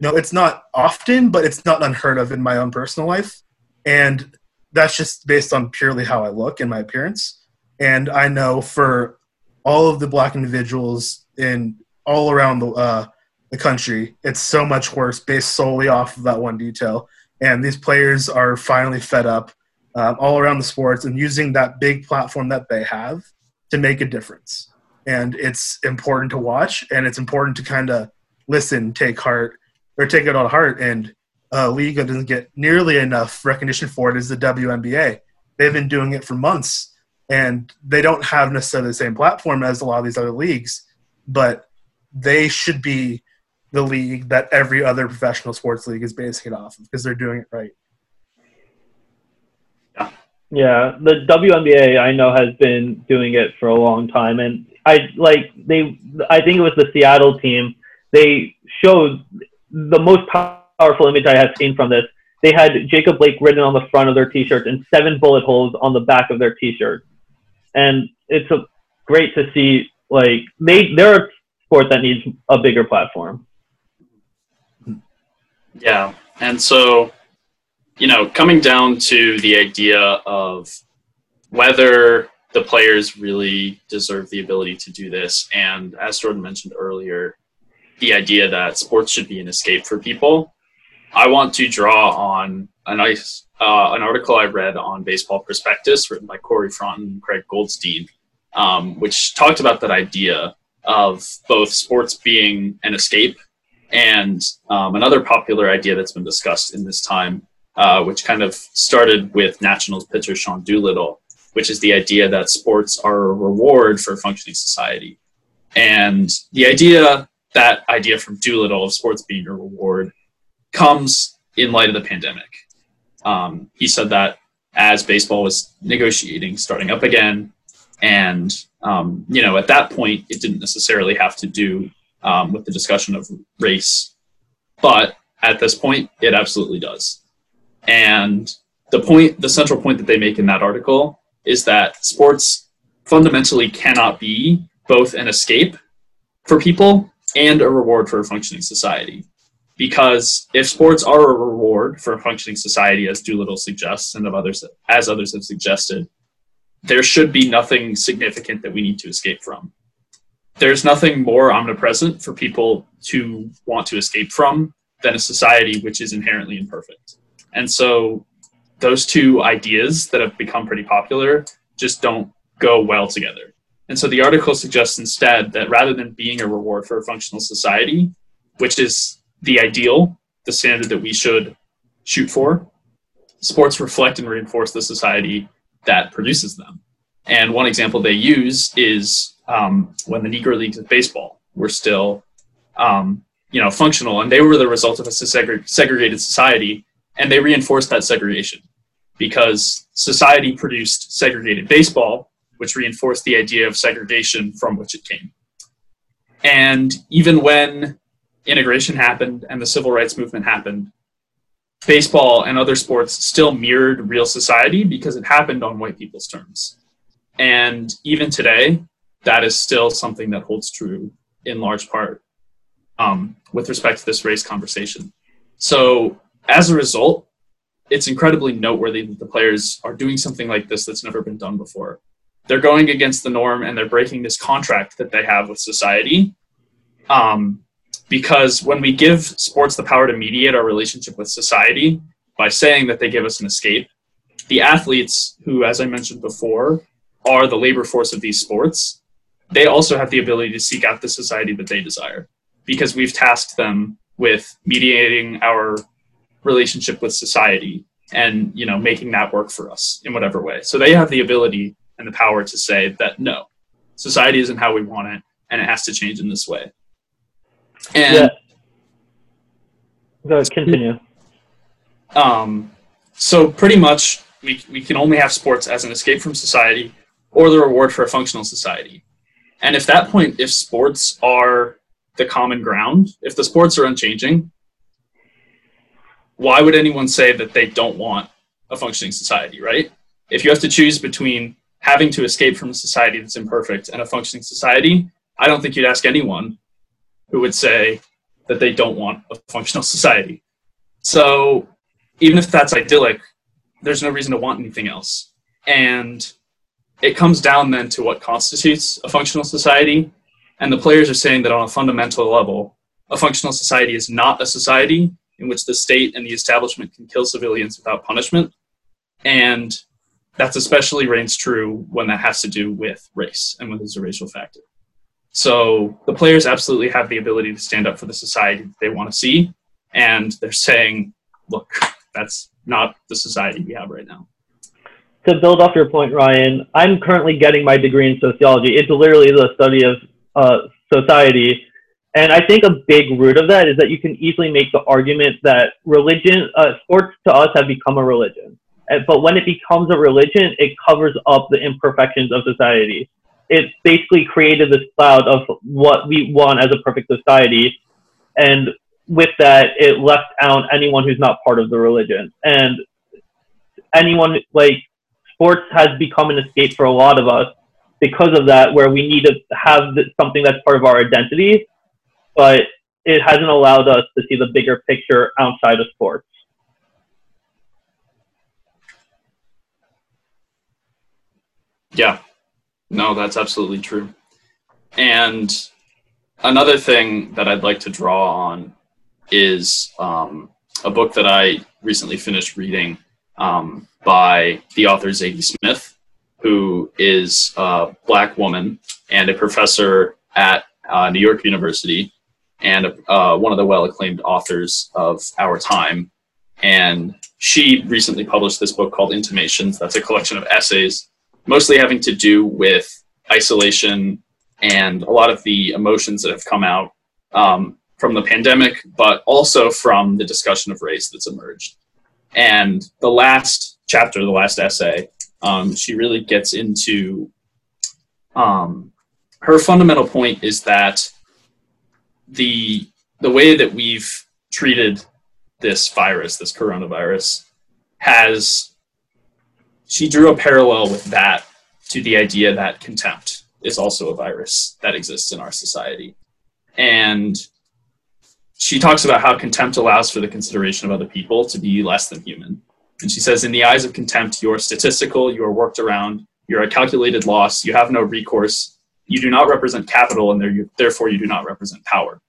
know, it's not often, but it's not unheard of in my own personal life. And that's just based on purely how I look and my appearance. And I know for all of the black individuals in all around the, uh, the country, it's so much worse based solely off of that one detail. And these players are finally fed up uh, all around the sports and using that big platform that they have to make a difference and it's important to watch and it's important to kind of listen, take heart, or take it on heart. And uh, league that doesn't get nearly enough recognition for it is the WNBA. They've been doing it for months, and they don't have necessarily the same platform as a lot of these other leagues, but they should be the league that every other professional sports league is basing it off of because they're doing it right. Yeah. Yeah, the WNBA I know has been doing it for a long time, and I like they. I think it was the Seattle team. They showed the most powerful image I have seen from this. They had Jacob Blake written on the front of their T-shirts and seven bullet holes on the back of their T-shirt, and it's a, great to see. Like they, they're a sport that needs a bigger platform. Yeah, and so you know, coming down to the idea of whether the players really deserve the ability to do this. And as Jordan mentioned earlier, the idea that sports should be an escape for people. I want to draw on a nice uh, an article I read on Baseball Prospectus written by Corey Fraunton and Craig Goldstein, um, which talked about that idea of both sports being an escape and um, another popular idea that's been discussed in this time, uh, which kind of started with Nationals pitcher Sean Doolittle, which is the idea that sports are a reward for functioning society. And the idea, that idea from Doolittle of sports being a reward, comes in light of the pandemic. Um, he said that as baseball was negotiating, starting up again, and um, you know, at that point, it didn't necessarily have to do um, with the discussion of race, but at this point, it absolutely does. And the point, the central point that they make in that article is that sports fundamentally cannot be both an escape for people and a reward for a functioning society. Because if sports are a reward for a functioning society, as Doolittle suggests and of others as others have suggested, there should be nothing significant that we need to escape from. There's nothing more omnipresent for people to want to escape from than a society which is inherently imperfect. And so those two ideas that have become pretty popular just don't go well together. And so the article suggests instead that rather than being a reward for a functional society, which is the ideal, the standard that we should shoot for, sports reflect and reinforce the society that produces them. And one example they use is um, when the Negro Leagues of baseball were still, um, you know, functional, and they were the result of a segregated society, and they reinforced that segregation because society produced segregated baseball, which reinforced the idea of segregation from which it came. And even when integration happened and the civil rights movement happened, baseball and other sports still mirrored real society because it happened on white people's terms. And even today, that is still something that holds true in large part um, with respect to this race conversation. So, as a result, it's incredibly noteworthy that the players are doing something like this that's never been done before. They're going against the norm and they're breaking this contract that they have with society. Um, because when we give sports the power to mediate our relationship with society by saying that they give us an escape, the athletes, who, as I mentioned before, are the labor force of these sports, they also have the ability to seek out the society that they desire because we've tasked them with mediating our relationship with society and you know making that work for us in whatever way so they have the ability and the power to say that no society isn't how we want it and it has to change in this way and yeah. Go ahead, continue. Um, so pretty much we, we can only have sports as an escape from society or the reward for a functional society. And if that point, if sports are the common ground, if the sports are unchanging, why would anyone say that they don't want a functioning society, right? If you have to choose between having to escape from a society that's imperfect and a functioning society, I don't think you'd ask anyone who would say that they don't want a functional society. So even if that's idyllic, there's no reason to want anything else. And it comes down then to what constitutes a functional society. And the players are saying that on a fundamental level, a functional society is not a society in which the state and the establishment can kill civilians without punishment. And that's especially reigns true when that has to do with race and when there's a racial factor. So the players absolutely have the ability to stand up for the society that they want to see. And they're saying, look, that's not the society we have right now. To build off your point, Ryan, I'm currently getting my degree in sociology. It's literally the study of uh, society. And I think a big root of that is that you can easily make the argument that religion, uh, sports to us have become a religion. Eh, but when it becomes a religion, it covers up the imperfections of society it basically created this cloud of what we want as a perfect society. And with that, it left out anyone who's not part of the religion. And anyone, like, sports has become an escape for a lot of us because of that, where we need to have something that's part of our identity, but it hasn't allowed us to see the bigger picture outside of sports. Yeah, No, that's absolutely true. And another thing that I'd like to draw on is um, a book that I recently finished reading um, by the author Zadie Smith, who is a black woman and a professor at uh, New York University and uh, one of the well acclaimed authors of our time. And she recently published this book called Intimations. That's a collection of essays, mostly having to do with isolation and a lot of the emotions that have come out um, from the pandemic, but also from the discussion of race that's emerged. And the last chapter, the last essay, um, she really gets into um, her fundamental point is that the the way that we've treated this virus, this coronavirus, has she drew a parallel with that to the idea that contempt is also a virus that exists in our society. And she talks about how contempt allows for the consideration of other people to be less than human. And she says, in the eyes of contempt, you are statistical, you are worked around, you're a calculated loss, you have no recourse, you do not represent capital, and therefore you do not represent power.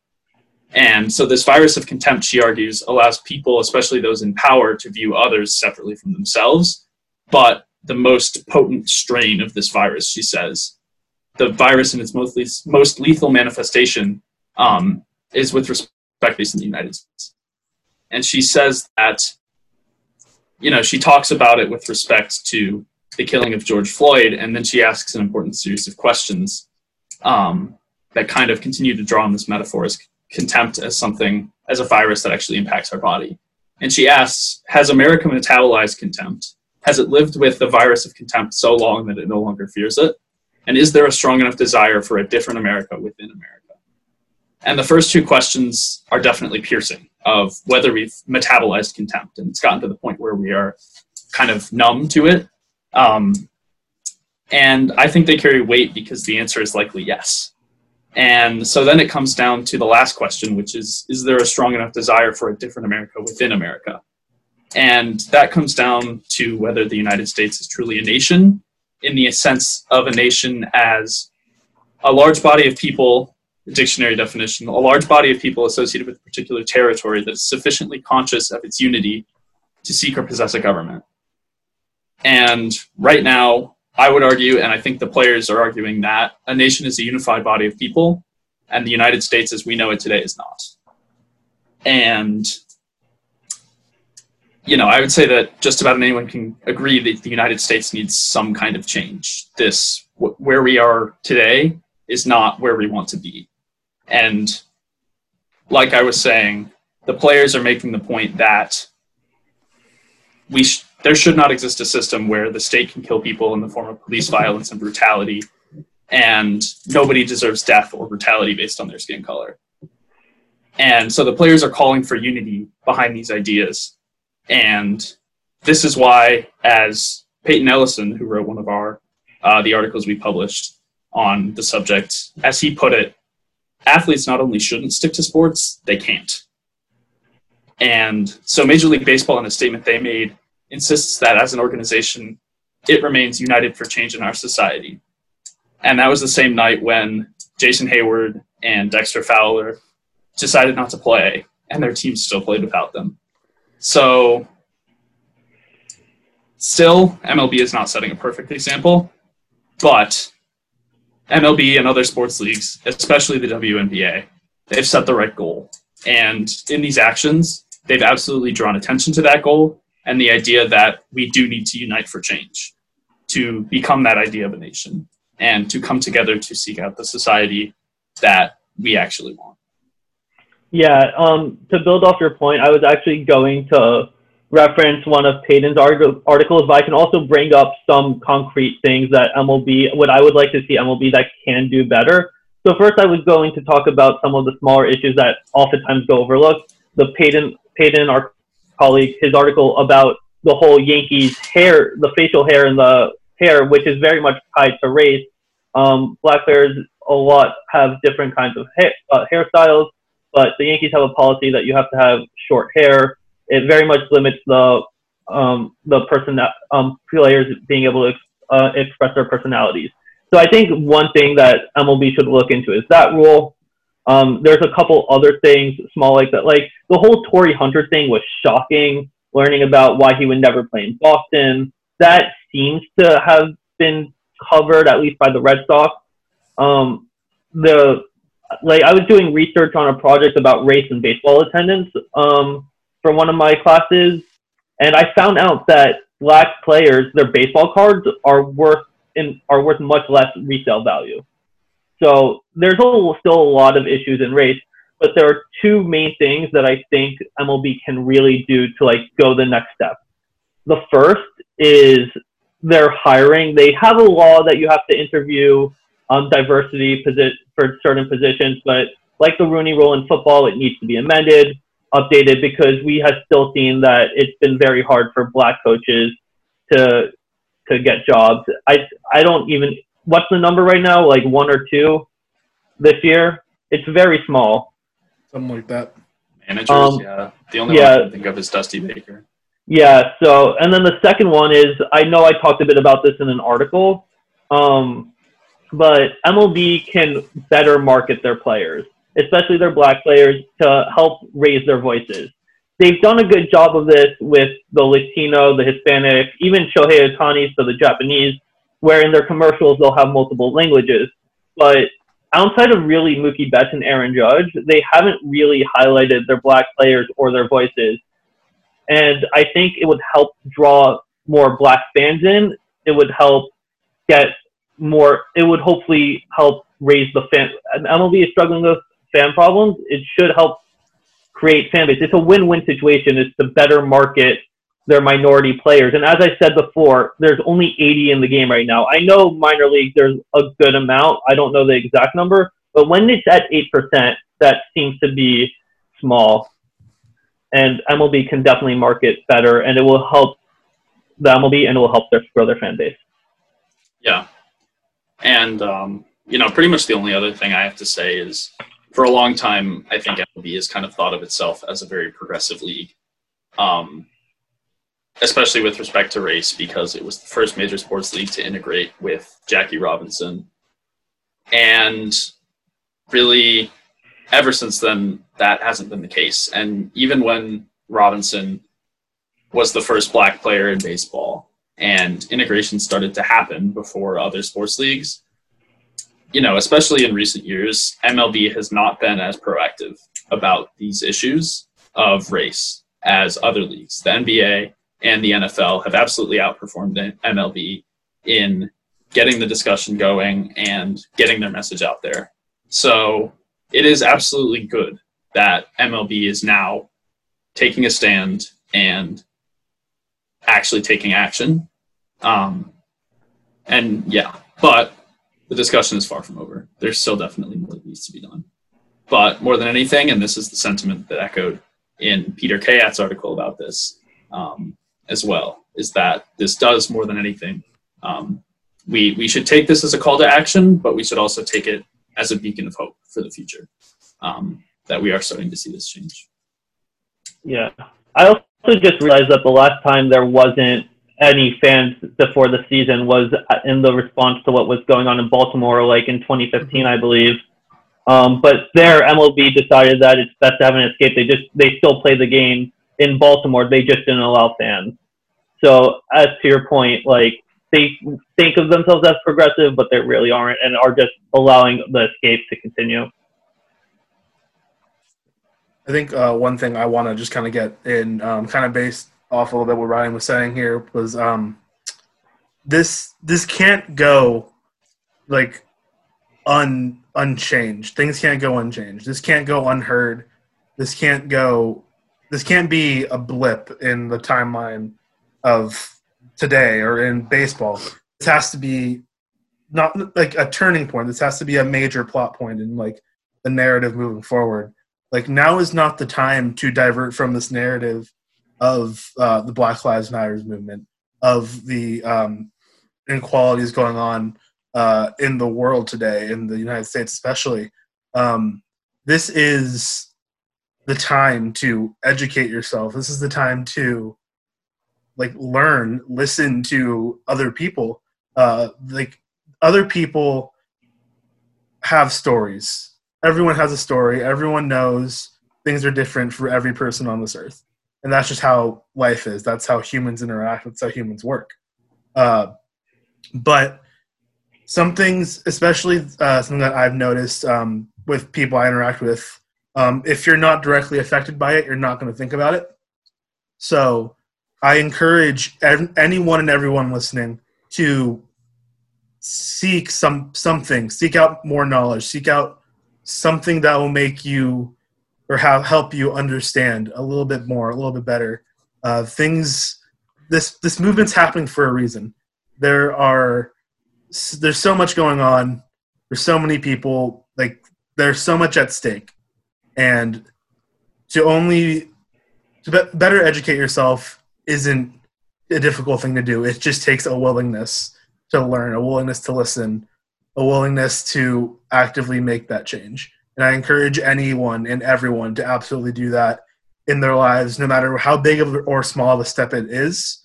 And so, this virus of contempt, she argues, allows people, especially those in power, to view others separately from themselves. But the most potent strain of this virus, she says, the virus in its most, most lethal manifestation um, is with respect based in the United States. And she says that, you know, she talks about it with respect to the killing of George Floyd, and then she asks an important series of questions um, that kind of continue to draw on this metaphor as contempt as something as a virus that actually impacts our body. And she asks, has America metabolized contempt? Has it lived with the virus of contempt so long that it no longer fears it? And is there a strong enough desire for a different America within America? And the first two questions are definitely piercing of whether we've metabolized contempt. And it's gotten to the point where we are kind of numb to it. Um, and I think they carry weight because the answer is likely yes. And so then it comes down to the last question, which is Is there a strong enough desire for a different America within America? And that comes down to whether the United States is truly a nation, in the sense of a nation as a large body of people, dictionary definition, a large body of people associated with a particular territory that is sufficiently conscious of its unity to seek or possess a government. And right now, I would argue, and I think the players are arguing that a nation is a unified body of people, and the United States, as we know it today, is not. And you know, I would say that just about anyone can agree that the United States needs some kind of change. This, where we are today, is not where we want to be. And like I was saying, the players are making the point that we sh- there should not exist a system where the state can kill people in the form of police violence and brutality, and nobody deserves death or brutality based on their skin color. And so the players are calling for unity behind these ideas. And this is why, as Peyton Ellison, who wrote one of our uh, the articles we published on the subject, as he put it, athletes not only shouldn't stick to sports, they can't. And so Major League Baseball, in a statement they made, insists that as an organization, it remains united for change in our society. And that was the same night when Jason Heyward and Dexter Fowler decided not to play, and their team still played without them. So, still, MLB is not setting a perfect example, but MLB and other sports leagues, especially the WNBA, they've set the right goal. And in these actions, they've absolutely drawn attention to that goal and the idea that we do need to unite for change to become that idea of a nation and to come together to seek out the society that we actually want. Yeah, um, to build off your point, I was actually going to reference one of Peyton's articles, but I can also bring up some concrete things that MLB, what I would like to see MLB that can do better. So first, I was going to talk about some of the smaller issues that oftentimes go overlooked. The Peyton, Peyton, our colleague his article about the whole Yankees hair, the facial hair and the hair, which is very much tied to race. Um, black players a lot have different kinds of uh, hairstyles, but the Yankees have a policy that you have to have short hair. It very much limits the um, the person that um, players being able to uh, express their personalities. So I think one thing that MLB should look into is that rule. Um, there's a couple other things, small like that. Like the whole Torii Hunter thing was shocking. Learning about why he would never play in Boston, that seems to have been covered at least by the Red Sox. Um, the like I was doing research on a project about race and baseball attendance um, for one of my classes, and I found out that black players, their baseball cards are worth in, are worth much less resale value. So there's a, still a lot of issues in race, but there are two main things that I think MLB can really do to like go the next step. The first is their hiring. They have a law that you have to interview um, diversity posi- for certain positions, but like the Rooney Rule in football, it needs to be amended, updated because we have still seen that it's been very hard for black coaches to to get jobs. I I don't even what's the number right now? Like one or two this year. It's very small. Something like that. Managers, Um, yeah. The only yeah. one I can think of is Dusty Baker. Yeah. So, and then the second one is I know I talked a bit about this in an article, um, but MLB can better market their players, especially their black players, to help raise their voices. They've done a good job of this with the Latino, the Hispanic, even Shohei Ohtani, so the Japanese, where in their commercials they'll have multiple languages. But outside of really Mookie Betts and Aaron Judge, they haven't really highlighted their black players or their voices and I think it would help draw more black fans in. It would help get more. It would hopefully help raise the fan. MLB is struggling with fan problems. It should help create fan base. It's a win-win situation. It's to better market their minority players. And as I said before, there's only 80 in the game right now. I know minor league there's a good amount. I don't know the exact number, but when it's at eight percent, that seems to be small and MLB can definitely market better, and it will help the MLB and it will help their grow their fan base. Yeah. And, um, you know, pretty much the only other thing I have to say is for a long time, I think MLB has kind of thought of itself as a very progressive league, um, especially with respect to race, because it was the first major sports league to integrate with Jackie Robinson. And really, ever since then, that hasn't been the case. And even when Robinson was the first black player in baseball and integration started to happen before other sports leagues, you know, especially in recent years, MLB has not been as proactive about these issues of race as other leagues. The NBA and the NFL have absolutely outperformed MLB in getting the discussion going and getting their message out there. So it is absolutely good that MLB is now taking a stand and actually taking action. Um, and yeah, but the discussion is far from over. There's still definitely more that needs to be done. But more than anything, and this is the sentiment that echoed in Peter Kayat's article about this um, as well, is that this does more than anything. Um, we we should take this as a call to action, but we should also take it as a beacon of hope for the future. Um, that we are starting to see this change. Yeah. I also just realized that the last time there wasn't any fans before the season was in the response to what was going on in Baltimore, like in 2015, I believe. Um, but there, MLB decided that it's best to have an escape. They just they still play the game in Baltimore. They just didn't allow fans. So, as to your point, like they think of themselves as progressive, but they really aren't, and are just allowing the escape to continue. I think uh, one thing I want to just kind of get in, um, kind of based off bit what Ryan was saying here, was um, this this can't go like un unchanged. Things can't go unchanged. This can't go unheard. This can't go. This can't be a blip in the timeline of today or in baseball. This has to be not like a turning point. This has to be a major plot point in like the narrative moving forward like now is not the time to divert from this narrative of uh, the Black Lives Matters movement, of the um, inequalities going on uh, in the world today, in the United States especially. Um, this is the time to educate yourself. This is the time to like learn, listen to other people. Uh, like other people have stories. Everyone has a story. Everyone knows things are different for every person on this earth. And that's just how life is. That's how humans interact. That's how humans work. Uh, but some things, especially uh, something that I've noticed um, with people I interact with, um, if you're not directly affected by it, you're not going to think about it. So I encourage ev- anyone and everyone listening to seek some something, seek out more knowledge, seek out something that will make you or have help you understand a little bit more, a little bit better. Uh, things this this movement's happening for a reason. There are there's so much going on. There's so many people. Like there's so much at stake, and to only to be- better educate yourself isn't a difficult thing to do. It just takes a willingness to learn, a willingness to listen, a willingness to actively make that change. And I encourage anyone and everyone to absolutely do that in their lives, no matter how big of or small of a step it is.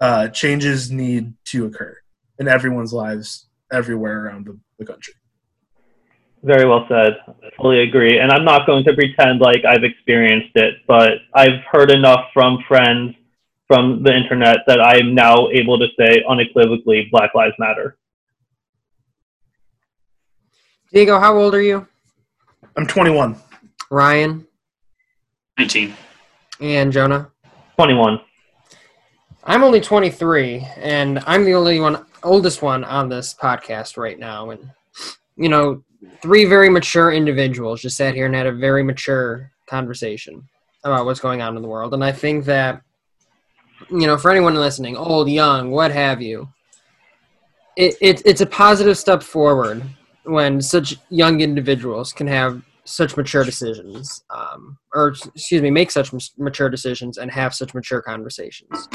Uh, changes need to occur in everyone's lives everywhere around the, the country. Very well said. I fully agree. And I'm not going to pretend like I've experienced it, but I've heard enough from friends from the internet that I'm now able to say unequivocally Black Lives Matter. Diego, how old are you? I'm 21. Ryan 19. and Jonah. 21. I'm only 23, and I'm the only one, oldest one on this podcast right now. And you know, three very mature individuals just sat here and had a very mature conversation about what's going on in the world. And I think that, you know, for anyone listening, old, young, what have you, it, it it's a positive step forward when such young individuals can have such mature decisions, um, or excuse me, make such mature decisions and have such mature conversations.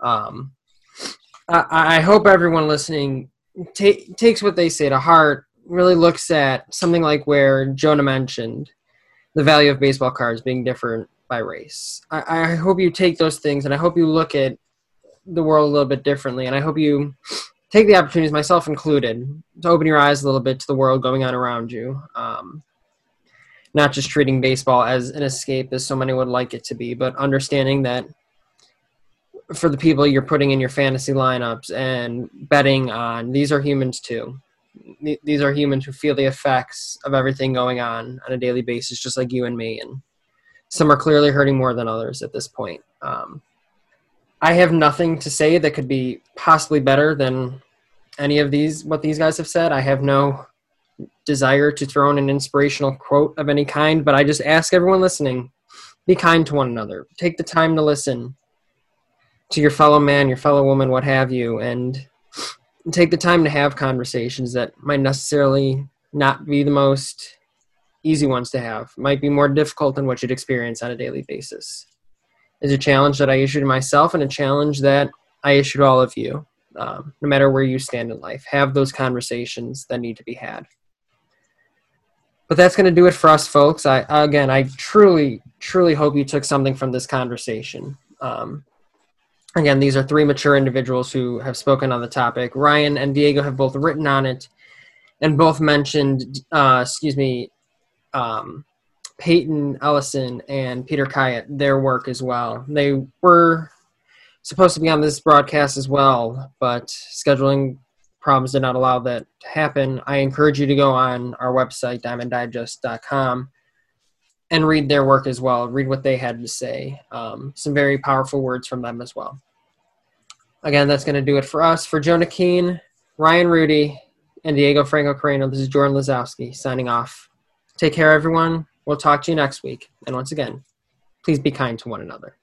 Um, I, I hope everyone listening ta- takes what they say to heart, really looks at something like where Jonah mentioned the value of baseball cards being different by race. I, I hope you take those things and I hope you look at the world a little bit differently. And I hope you take the opportunities, myself included, to open your eyes a little bit to the world going on around you. Um, not just treating baseball as an escape as so many would like it to be, but understanding that for the people you're putting in your fantasy lineups and betting on, these are humans too. These are humans who feel the effects of everything going on on a daily basis, just like you and me. And some are clearly hurting more than others at this point. Um, I have nothing to say that could be possibly better than any of these what these guys have said. I have no desire to throw in an inspirational quote of any kind, but I just ask everyone listening, be kind to one another. Take the time to listen to your fellow man, your fellow woman, what have you, and take the time to have conversations that might necessarily not be the most easy ones to have. Might be more difficult than what you'd experience on a daily basis is a challenge that I issued myself and a challenge that I issued all of you, um, no matter where you stand in life. Have those conversations that need to be had. But that's going to do it for us, folks. I again, I truly, truly hope you took something from this conversation. Um, again, these are three mature individuals who have spoken on the topic. Ryan and Diego have both written on it, and both mentioned, uh, excuse me, um, Peyton Ellison and Peter Kayat their work as well. They were supposed to be on this broadcast as well, but scheduling problems did not allow that to happen. I encourage you to go on our website, diamonddigest.com, and read their work as well. Read what they had to say. Um, some very powerful words from them as well. Again, that's going to do it for us. For Jonah Keene, Ryan Rudy, and Diego Franco Carreno, this is Jordan Lazowski signing off. Take care, everyone. We'll talk to you next week. And once again, please be kind to one another.